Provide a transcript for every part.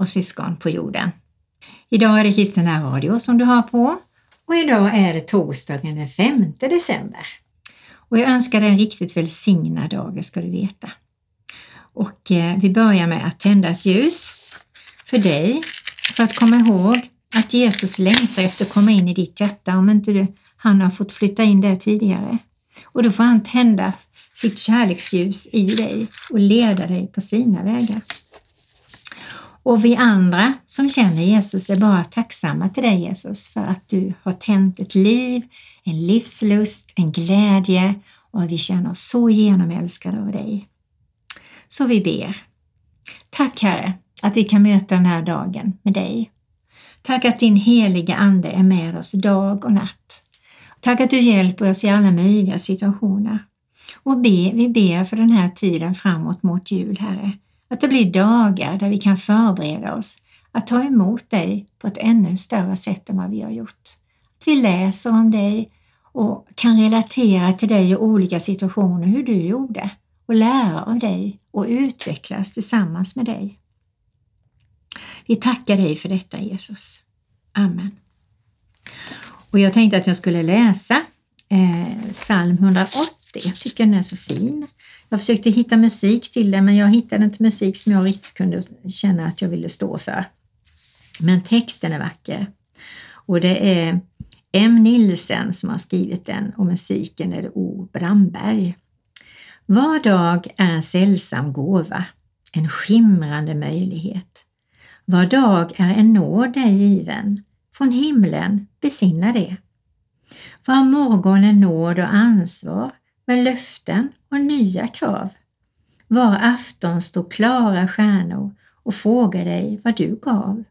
och syskon på jorden. Idag är det Kristen Radio som du har på och idag är det torsdagen den 5 december. Och jag önskar dig en riktigt välsignad dag, det ska du veta. Och eh, vi börjar med att tända ett ljus för dig, för att komma ihåg att Jesus längtar efter att komma in i ditt hjärta om inte du, han har fått flytta in där tidigare. Och då får han tända sitt kärleksljus i dig och leda dig på sina vägar. Och vi andra som känner Jesus är bara tacksamma till dig Jesus för att du har tänt ett liv, en livslust, en glädje och vi känner oss så genomälskade av dig. Så vi ber. Tack Herre att vi kan möta den här dagen med dig. Tack att din heliga Ande är med oss dag och natt. Tack att du hjälper oss i alla möjliga situationer. Och be, vi ber för den här tiden framåt mot jul, Herre. Att det blir dagar där vi kan förbereda oss att ta emot dig på ett ännu större sätt än vad vi har gjort. Att vi läser om dig och kan relatera till dig i olika situationer hur du gjorde och lära av dig och utvecklas tillsammans med dig. Vi tackar dig för detta Jesus. Amen. Och jag tänkte att jag skulle läsa eh, psalm 180. Jag tycker den är så fin. Jag försökte hitta musik till den men jag hittade inte musik som jag riktigt kunde känna att jag ville stå för. Men texten är vacker. Och det är M. Nilsen som har skrivit den och musiken är det O. Bramberg. Var dag är en sällsam gåva, en skimrande möjlighet. Var dag är en nåd dig given, från himlen, besinna det. Var morgon är nåd och ansvar, med löften och nya krav. Var afton stod klara stjärnor och fråga dig vad du gav.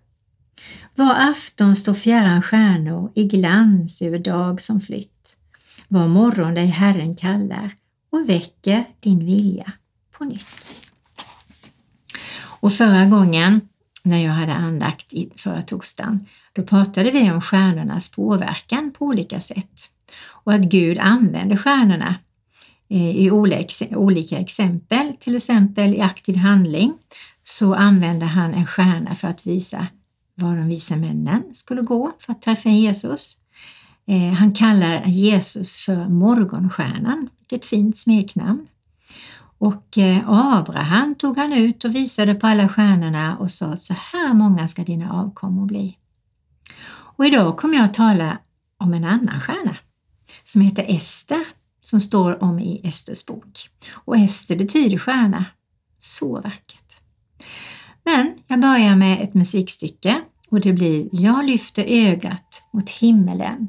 Var afton står fjärran stjärnor i glans över dag som flytt. Var morgon dig Herren kallar och väcker din vilja på nytt. Och förra gången när jag hade andakt förra torsdagen, då pratade vi om stjärnornas påverkan på olika sätt och att Gud använder stjärnorna Eh, i olika exempel. Till exempel i aktiv handling så använder han en stjärna för att visa var de visa männen skulle gå för att träffa Jesus. Eh, han kallar Jesus för morgonstjärnan, vilket fint smeknamn. Och eh, Abraham tog han ut och visade på alla stjärnorna och sa att så här många ska dina avkommor bli. Och idag kommer jag att tala om en annan stjärna som heter Ester som står om i Esters bok. Och Ester betyder stjärna. Så vackert. Men jag börjar med ett musikstycke och det blir Jag lyfter ögat mot himmelen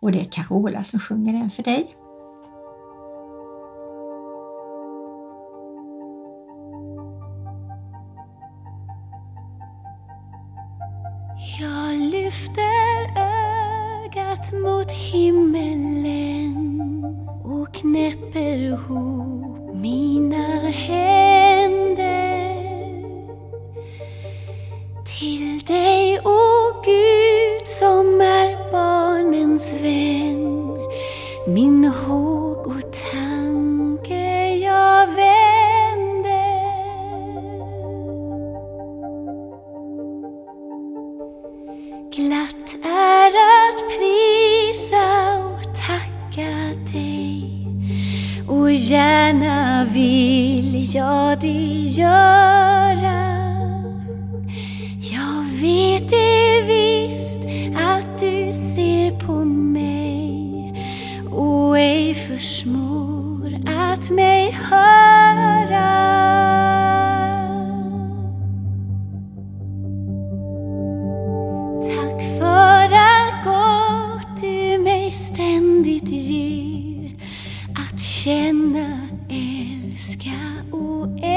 och det är Carola som sjunger den för dig. Jag lyfter ögat mot himmelen knäpper ihop känna, älska och älska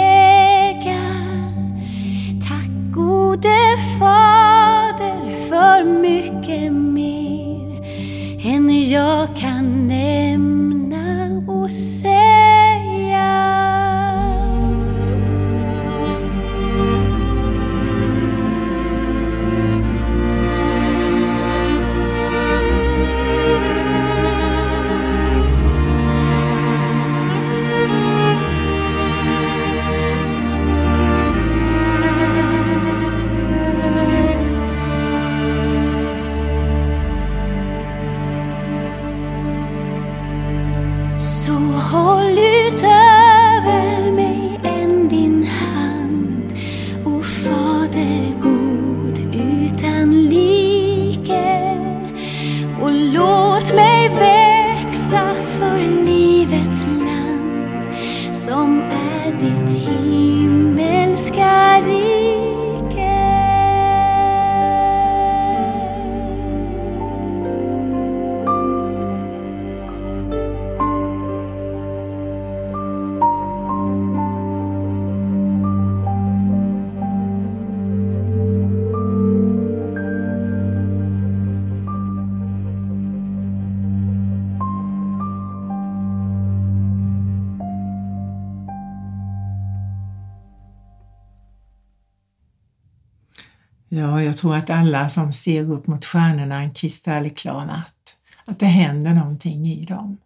Ja, jag tror att alla som ser upp mot stjärnorna en kristallklar natt, att det händer någonting i dem.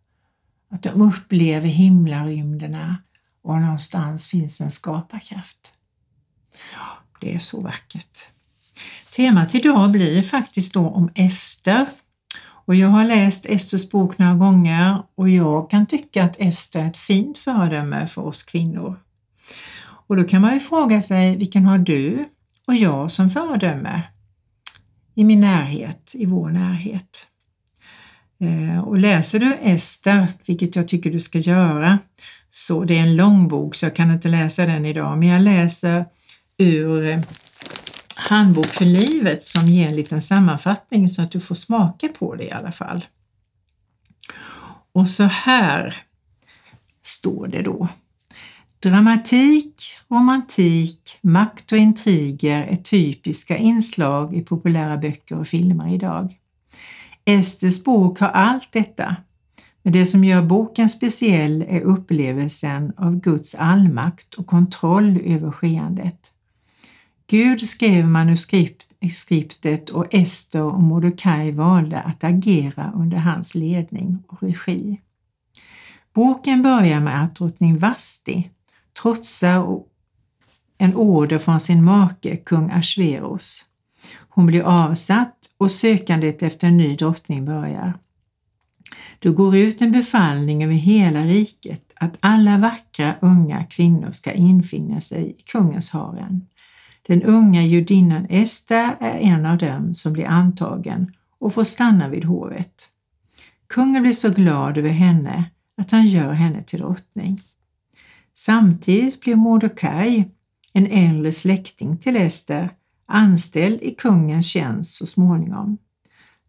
Att de upplever himlarymderna och någonstans finns en skaparkraft. Ja, det är så vackert. Temat idag blir faktiskt då om Ester. Och jag har läst Esters bok några gånger och jag kan tycka att Ester är ett fint föredöme för oss kvinnor. Och då kan man ju fråga sig, vilken har du och jag som föredöme i min närhet, i vår närhet? Eh, och läser du Ester, vilket jag tycker du ska göra, så det är en lång bok så jag kan inte läsa den idag, men jag läser ur eh, Handbok för livet som ger en liten sammanfattning så att du får smaka på det i alla fall. Och så här står det då. Dramatik, romantik, makt och intriger är typiska inslag i populära böcker och filmer idag. Esters bok har allt detta, men det som gör boken speciell är upplevelsen av Guds allmakt och kontroll över skeendet. Gud skrev manuskriptet och Ester och Mordecai valde att agera under hans ledning och regi. Boken börjar med att drottning Vasti trotsar en order från sin make kung Ashveros. Hon blir avsatt och sökandet efter en ny drottning börjar. Då går ut en befallning över hela riket att alla vackra unga kvinnor ska infinna sig i kungens haren. Den unga judinnan Ester är en av dem som blir antagen och får stanna vid hovet. Kungen blir så glad över henne att han gör henne till drottning. Samtidigt blir Mordecai, en äldre släkting till Ester, anställd i kungens tjänst så småningom.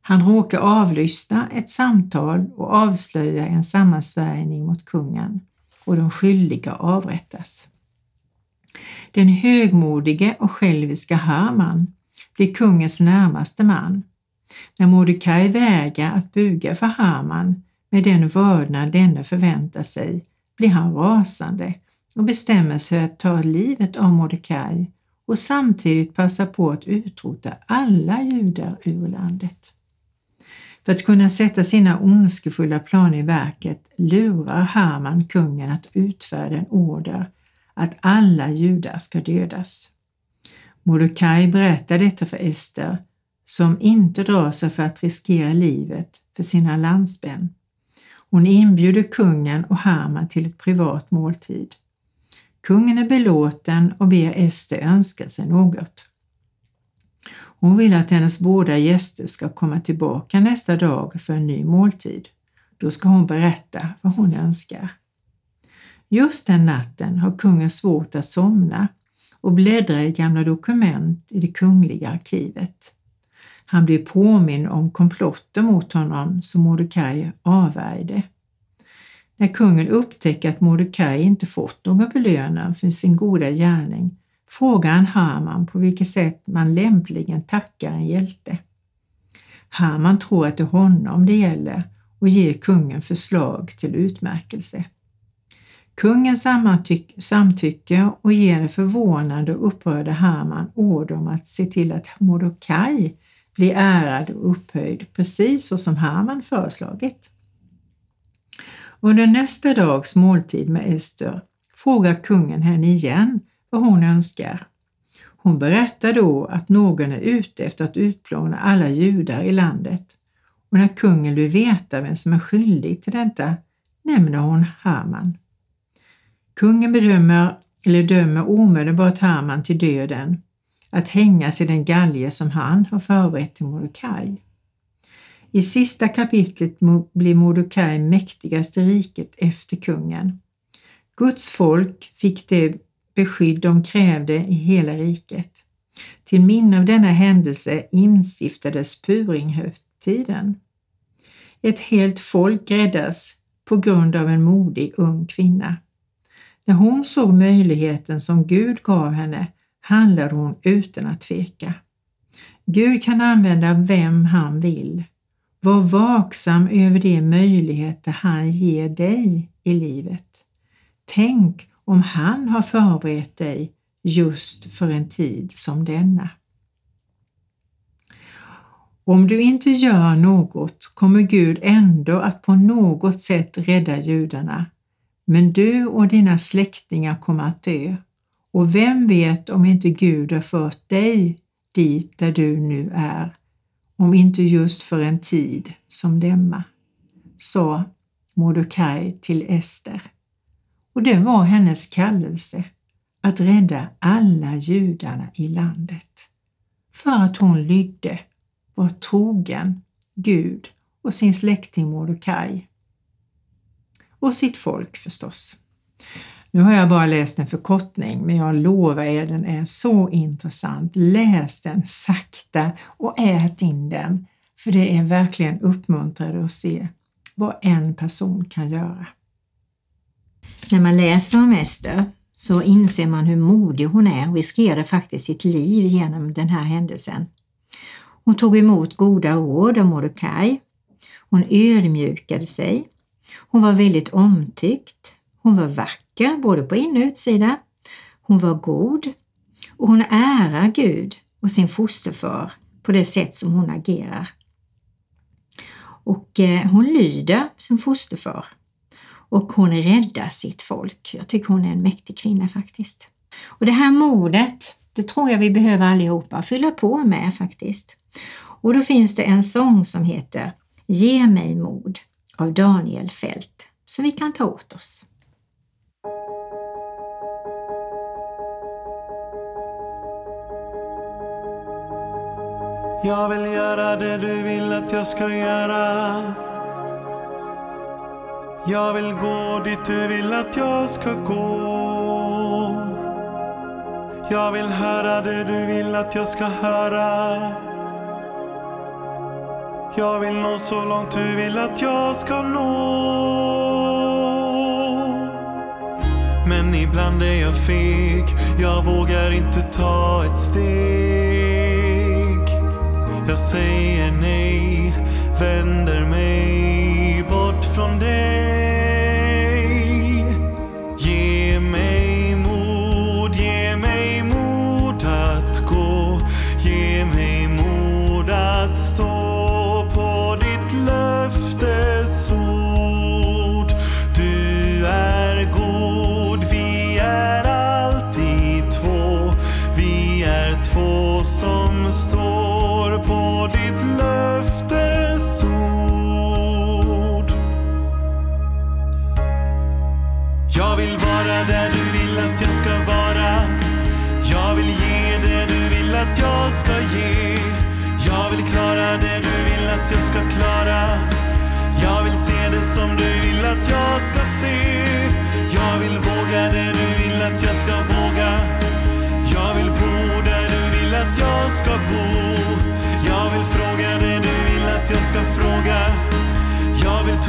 Han råkar avlyssna ett samtal och avslöja en sammansvärjning mot kungen och de skyldiga avrättas. Den högmodige och själviska Haman blir kungens närmaste man. När Mordecai vägrar att buga för Haman med den vördnad denne förväntar sig blir han rasande och bestämmer sig att ta livet av Mordecai och samtidigt passa på att utrota alla judar ur landet. För att kunna sätta sina ondskefulla planer i verket lurar Haman kungen att utfärda en order att alla judar ska dödas. Mordecai berättar detta för Ester som inte drar sig för att riskera livet för sina landsmän. Hon inbjuder kungen och Haman till ett privat måltid. Kungen är belåten och ber Ester önska sig något. Hon vill att hennes båda gäster ska komma tillbaka nästa dag för en ny måltid. Då ska hon berätta vad hon önskar. Just den natten har kungen svårt att somna och bläddrar i gamla dokument i det kungliga arkivet. Han blir påminn om komplotter mot honom som Mordecai avvärjde. När kungen upptäcker att Mordecai inte fått någon belöning för sin goda gärning frågar han Haman på vilket sätt man lämpligen tackar en hjälte. Haman tror att det är honom det gäller och ger kungen förslag till utmärkelse. Kungen samtycker och ger den förvånade och upprörda Haman order om att se till att Mordecai blir ärad och upphöjd precis så som Haman föreslagit. Under nästa dags måltid med Ester frågar kungen henne igen vad hon önskar. Hon berättar då att någon är ute efter att utplåna alla judar i landet och när kungen vill veta vem som är skyldig till detta nämner hon Haman. Kungen bedömer eller dömer omedelbart Haman till döden, att hängas i den galge som han har förberett till Mordecai. I sista kapitlet blir Mordecai mäktigast i riket efter kungen. Guds folk fick det beskydd de krävde i hela riket. Till minne av denna händelse instiftades Puringhögtiden. Ett helt folk räddas på grund av en modig ung kvinna. När hon såg möjligheten som Gud gav henne handlade hon utan att tveka. Gud kan använda vem han vill. Var vaksam över de möjligheter han ger dig i livet. Tänk om han har förberett dig just för en tid som denna. Om du inte gör något kommer Gud ändå att på något sätt rädda judarna, men du och dina släktingar kommer att dö. Och vem vet om inte Gud har fört dig dit där du nu är, om inte just för en tid som denna, sa Mordokaj till Ester. Och det var hennes kallelse att rädda alla judarna i landet. För att hon lydde, var trogen Gud och sin släkting Mordokaj. Och sitt folk förstås. Nu har jag bara läst en förkortning, men jag lovar er den är så intressant. Läs den sakta och ät in den, för det är verkligen uppmuntrande att se vad en person kan göra. När man läser om Ester så inser man hur modig hon är och riskerade faktiskt sitt liv genom den här händelsen. Hon tog emot goda råd av Mordecai. Hon ödmjukade sig. Hon var väldigt omtyckt. Hon var vacker både på in och utsida. Hon var god och hon ärar Gud och sin fosterfar på det sätt som hon agerar. Och eh, hon lyder sin fosterfar och hon räddar sitt folk. Jag tycker hon är en mäktig kvinna faktiskt. Och det här modet, det tror jag vi behöver allihopa fylla på med faktiskt. Och då finns det en sång som heter Ge mig mod av Daniel Fält som vi kan ta åt oss. Jag vill göra det du vill att jag ska göra. Jag vill gå dit du vill att jag ska gå. Jag vill höra det du vill att jag ska höra. Jag vill nå så långt du vill att jag ska nå. Men ibland är jag feg, jag vågar inte ta ett steg. Jag säger nej, vänder mig bort från dig. Ge mig mod, ge mig mod att gå. Ge mig mod att stå på ditt löftesord. Du är god, vi är alltid två. Vi är två som står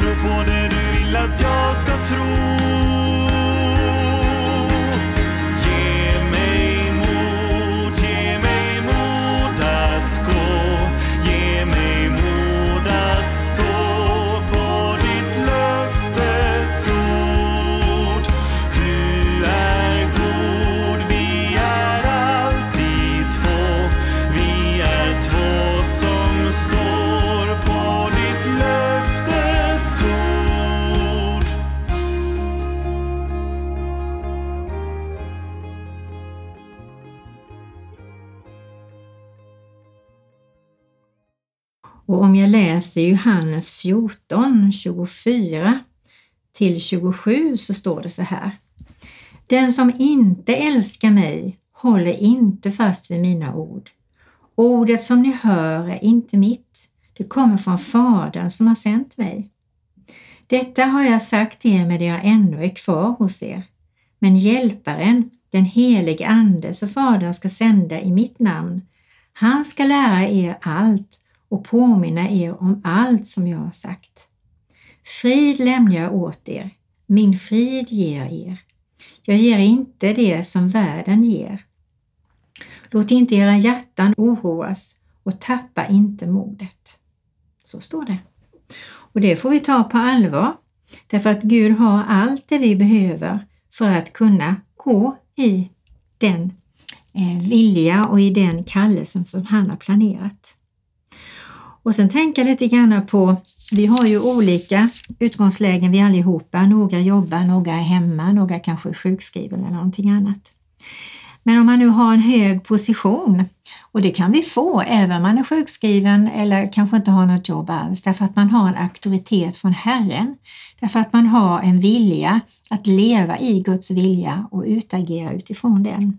tro på det du vill att jag ska tro. Om jag läser Johannes 14, 24 till 27 så står det så här. Den som inte älskar mig håller inte fast vid mina ord. Ordet som ni hör är inte mitt, det kommer från Fadern som har sänt mig. Detta har jag sagt er medan jag ännu är kvar hos er. Men Hjälparen, den helige Ande, som Fadern ska sända i mitt namn, han ska lära er allt och påminna er om allt som jag har sagt. Frid lämnar jag åt er, min frid ger jag er. Jag ger inte det som världen ger. Låt inte era hjärtan oroas och tappa inte modet. Så står det. Och det får vi ta på allvar, därför att Gud har allt det vi behöver för att kunna gå i den eh, vilja och i den kallelsen som han har planerat. Och sen tänka lite grann på, vi har ju olika utgångslägen vi allihopa. Några jobbar, några är hemma, några kanske är sjukskrivna eller någonting annat. Men om man nu har en hög position, och det kan vi få även om man är sjukskriven eller kanske inte har något jobb alls, därför att man har en auktoritet från Herren, därför att man har en vilja att leva i Guds vilja och utagera utifrån den.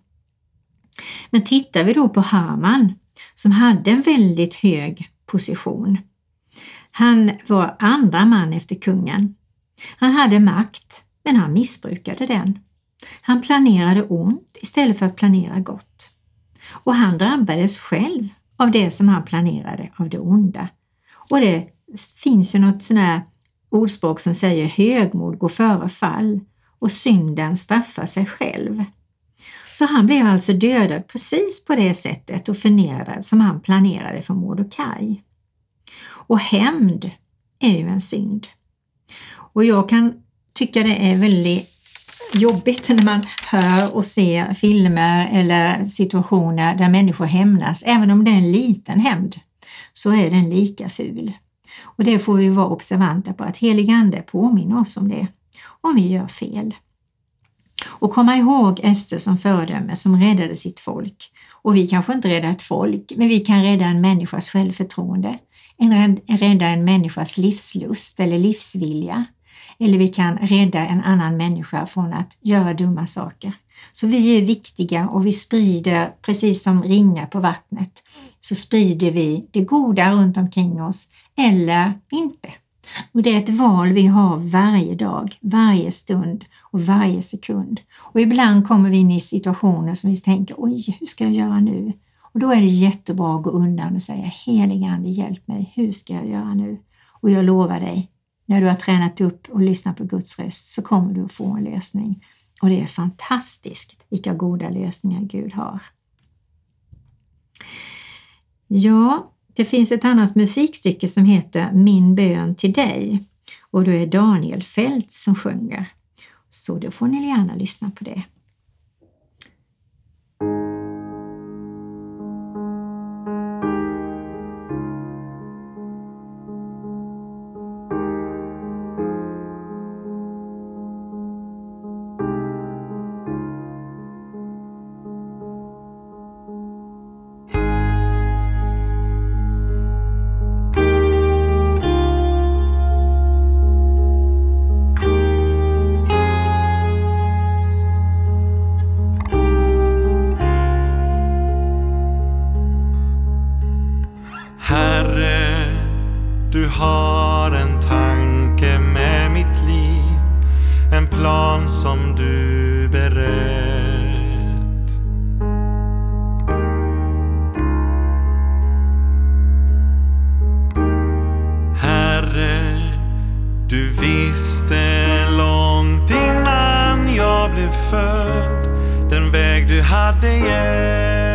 Men tittar vi då på Haman som hade en väldigt hög position. Han var andra man efter kungen. Han hade makt, men han missbrukade den. Han planerade ont istället för att planera gott. Och han drabbades själv av det som han planerade, av det onda. Och det finns ju något sånt här ordspråk som säger högmod går före fall och synden straffar sig själv. Så han blev alltså dödad precis på det sättet och förnedrad som han planerade för Mordokaj. Och hämnd är ju en synd. Och jag kan tycka det är väldigt jobbigt när man hör och ser filmer eller situationer där människor hämnas. Även om det är en liten hämnd så är den lika ful. Och det får vi vara observanta på att helig Ande påminner oss om det om vi gör fel. Och komma ihåg Ester som föredöme som räddade sitt folk. Och vi kanske inte räddar ett folk, men vi kan rädda en människas självförtroende, en rädda en människas livslust eller livsvilja. Eller vi kan rädda en annan människa från att göra dumma saker. Så vi är viktiga och vi sprider, precis som ringar på vattnet, så sprider vi det goda runt omkring oss eller inte. Och det är ett val vi har varje dag, varje stund och varje sekund. Och ibland kommer vi in i situationer som vi tänker, oj, hur ska jag göra nu? Och då är det jättebra att gå undan och säga, helige Ande, hjälp mig, hur ska jag göra nu? Och jag lovar dig, när du har tränat upp och lyssnat på Guds röst så kommer du att få en lösning. Och det är fantastiskt vilka goda lösningar Gud har. Ja, det finns ett annat musikstycke som heter Min bön till dig och då är Daniel Fält som sjunger. Så då får ni gärna lyssna på det. Född den väg du hade gett.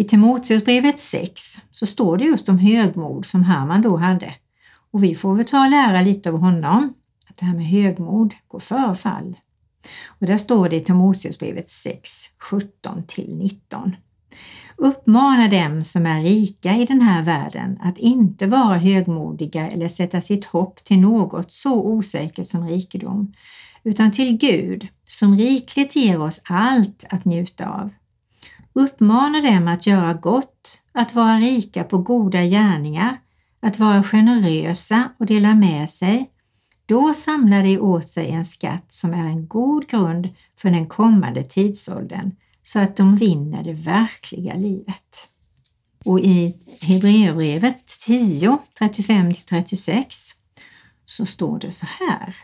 I Timoteusbrevet 6 så står det just om högmod som Herman då hade. Och vi får väl ta och lära lite av honom, att det här med högmod går före fall. Och där står det i Timoteusbrevet 6, 17 till 19. Uppmana dem som är rika i den här världen att inte vara högmodiga eller sätta sitt hopp till något så osäkert som rikedom, utan till Gud som rikligt ger oss allt att njuta av. Uppmana dem att göra gott, att vara rika på goda gärningar, att vara generösa och dela med sig. Då samlar de åt sig en skatt som är en god grund för den kommande tidsåldern så att de vinner det verkliga livet. Och i Hebreerbrevet 10, 35-36 så står det så här.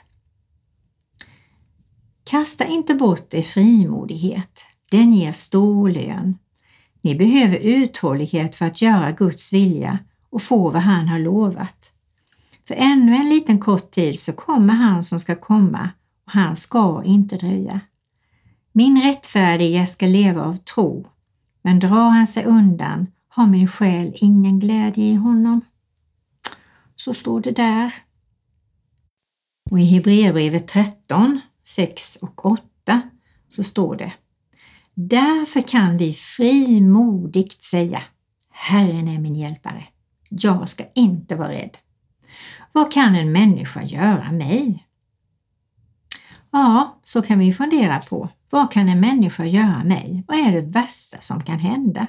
Kasta inte bort er frimodighet, den ger stor lön. Ni behöver uthållighet för att göra Guds vilja och få vad han har lovat. För ännu en liten kort tid så kommer han som ska komma och han ska inte dröja. Min rättfärdige ska leva av tro, men drar han sig undan har min själ ingen glädje i honom. Så står det där. Och i Hebreerbrevet 13, 6 och 8 så står det Därför kan vi frimodigt säga Herren är min hjälpare. Jag ska inte vara rädd. Vad kan en människa göra mig? Ja, så kan vi fundera på. Vad kan en människa göra mig? Vad är det värsta som kan hända?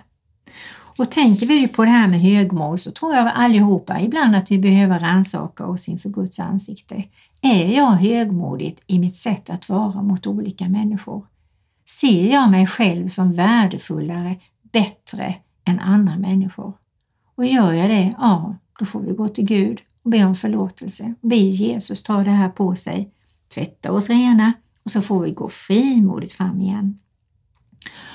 Och tänker vi på det här med högmål så tror jag allihopa ibland att vi behöver rannsaka oss inför Guds ansikte. Är jag högmodig i mitt sätt att vara mot olika människor? Ser jag mig själv som värdefullare, bättre än andra människor? Och gör jag det, ja, då får vi gå till Gud och be om förlåtelse be Jesus ta det här på sig, tvätta oss rena och så får vi gå frimodigt fram igen.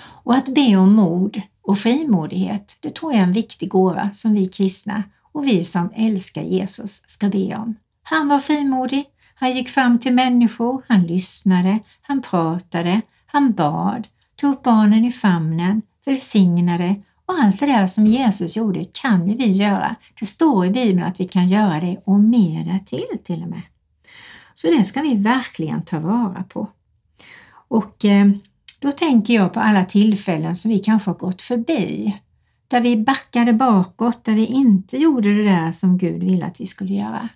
Och att be om mod och frimodighet, det tror jag är en viktig gåva som vi kristna och vi som älskar Jesus ska be om. Han var frimodig, han gick fram till människor, han lyssnade, han pratade, han bad, tog barnen i famnen, välsignade och allt det där som Jesus gjorde kan ju vi göra. Det står i Bibeln att vi kan göra det och mer därtill till och med. Så det ska vi verkligen ta vara på. Och eh, då tänker jag på alla tillfällen som vi kanske har gått förbi. Där vi backade bakåt, där vi inte gjorde det där som Gud ville att vi skulle göra.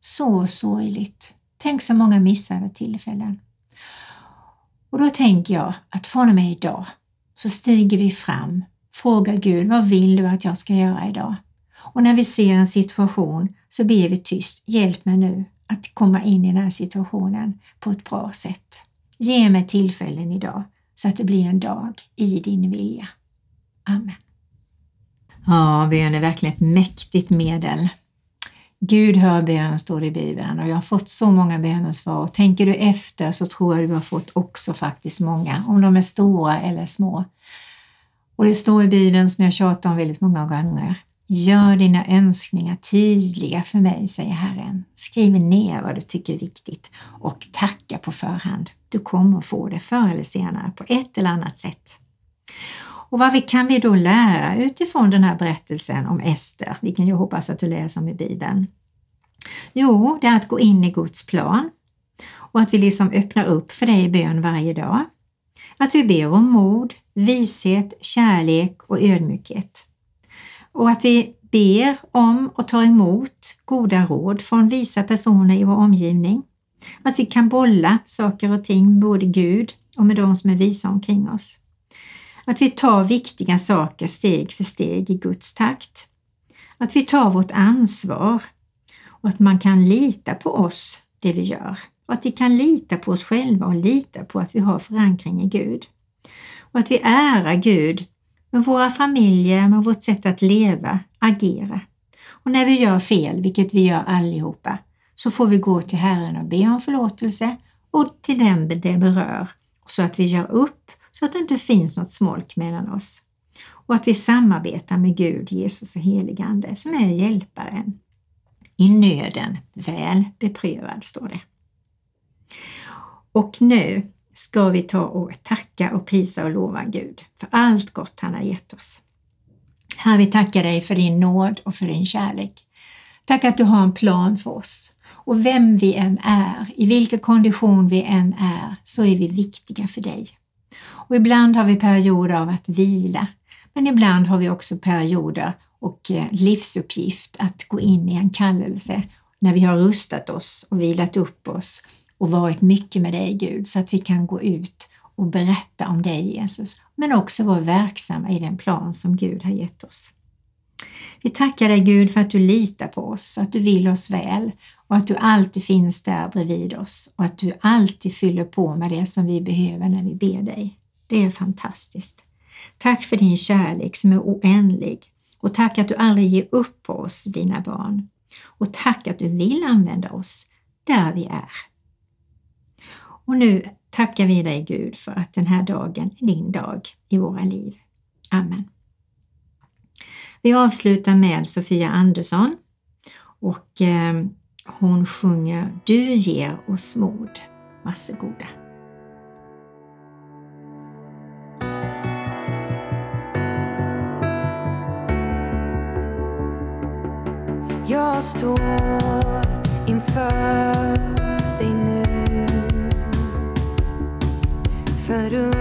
Så sorgligt. Tänk så många missade tillfällen. Och då tänker jag att från och med idag så stiger vi fram, frågar Gud, vad vill du att jag ska göra idag? Och när vi ser en situation så ber vi tyst, hjälp mig nu att komma in i den här situationen på ett bra sätt. Ge mig tillfällen idag så att det blir en dag i din vilja. Amen. Ja, bön är verkligen ett mäktigt medel. Gud hör bön, står det i Bibeln och jag har fått så många bönesvar. Tänker du efter så tror jag du har fått också faktiskt många, om de är stora eller små. Och det står i Bibeln som jag tjatar om väldigt många gånger. Gör dina önskningar tydliga för mig, säger Herren. Skriv ner vad du tycker är viktigt och tacka på förhand. Du kommer få det förr eller senare på ett eller annat sätt. Och vad kan vi då lära utifrån den här berättelsen om Ester, vilken jag hoppas att du läser om i Bibeln? Jo, det är att gå in i Guds plan och att vi liksom öppnar upp för det i bön varje dag. Att vi ber om mod, vishet, kärlek och ödmjukhet. Och att vi ber om och tar emot goda råd från visa personer i vår omgivning. Att vi kan bolla saker och ting, både Gud och med de som är visa omkring oss. Att vi tar viktiga saker steg för steg i Guds takt. Att vi tar vårt ansvar och att man kan lita på oss, det vi gör. Och att vi kan lita på oss själva och lita på att vi har förankring i Gud. Och att vi ärar Gud med våra familjer, med vårt sätt att leva, agera. Och när vi gör fel, vilket vi gör allihopa, så får vi gå till Herren och be om förlåtelse och till den det berör, så att vi gör upp så att det inte finns något smolk mellan oss. Och att vi samarbetar med Gud, Jesus och heligande som är hjälparen. I nöden väl beprövad, står det. Och nu ska vi ta och tacka och prisa och lova Gud för allt gott han har gett oss. Herre, vi tackar dig för din nåd och för din kärlek. Tack att du har en plan för oss. Och vem vi än är, i vilken kondition vi än är, så är vi viktiga för dig. Och ibland har vi perioder av att vila, men ibland har vi också perioder och eh, livsuppgift att gå in i en kallelse när vi har rustat oss och vilat upp oss och varit mycket med dig Gud så att vi kan gå ut och berätta om dig Jesus, men också vara verksamma i den plan som Gud har gett oss. Vi tackar dig Gud för att du litar på oss, att du vill oss väl och att du alltid finns där bredvid oss och att du alltid fyller på med det som vi behöver när vi ber dig. Det är fantastiskt. Tack för din kärlek som är oändlig och tack att du aldrig ger upp på oss, dina barn. Och tack att du vill använda oss där vi är. Och nu tackar vi dig Gud för att den här dagen är din dag i våra liv. Amen. Vi avslutar med Sofia Andersson och eh, hon sjunger Du ger oss mod. Varsågoda. Jag står inför dig nu Förundrad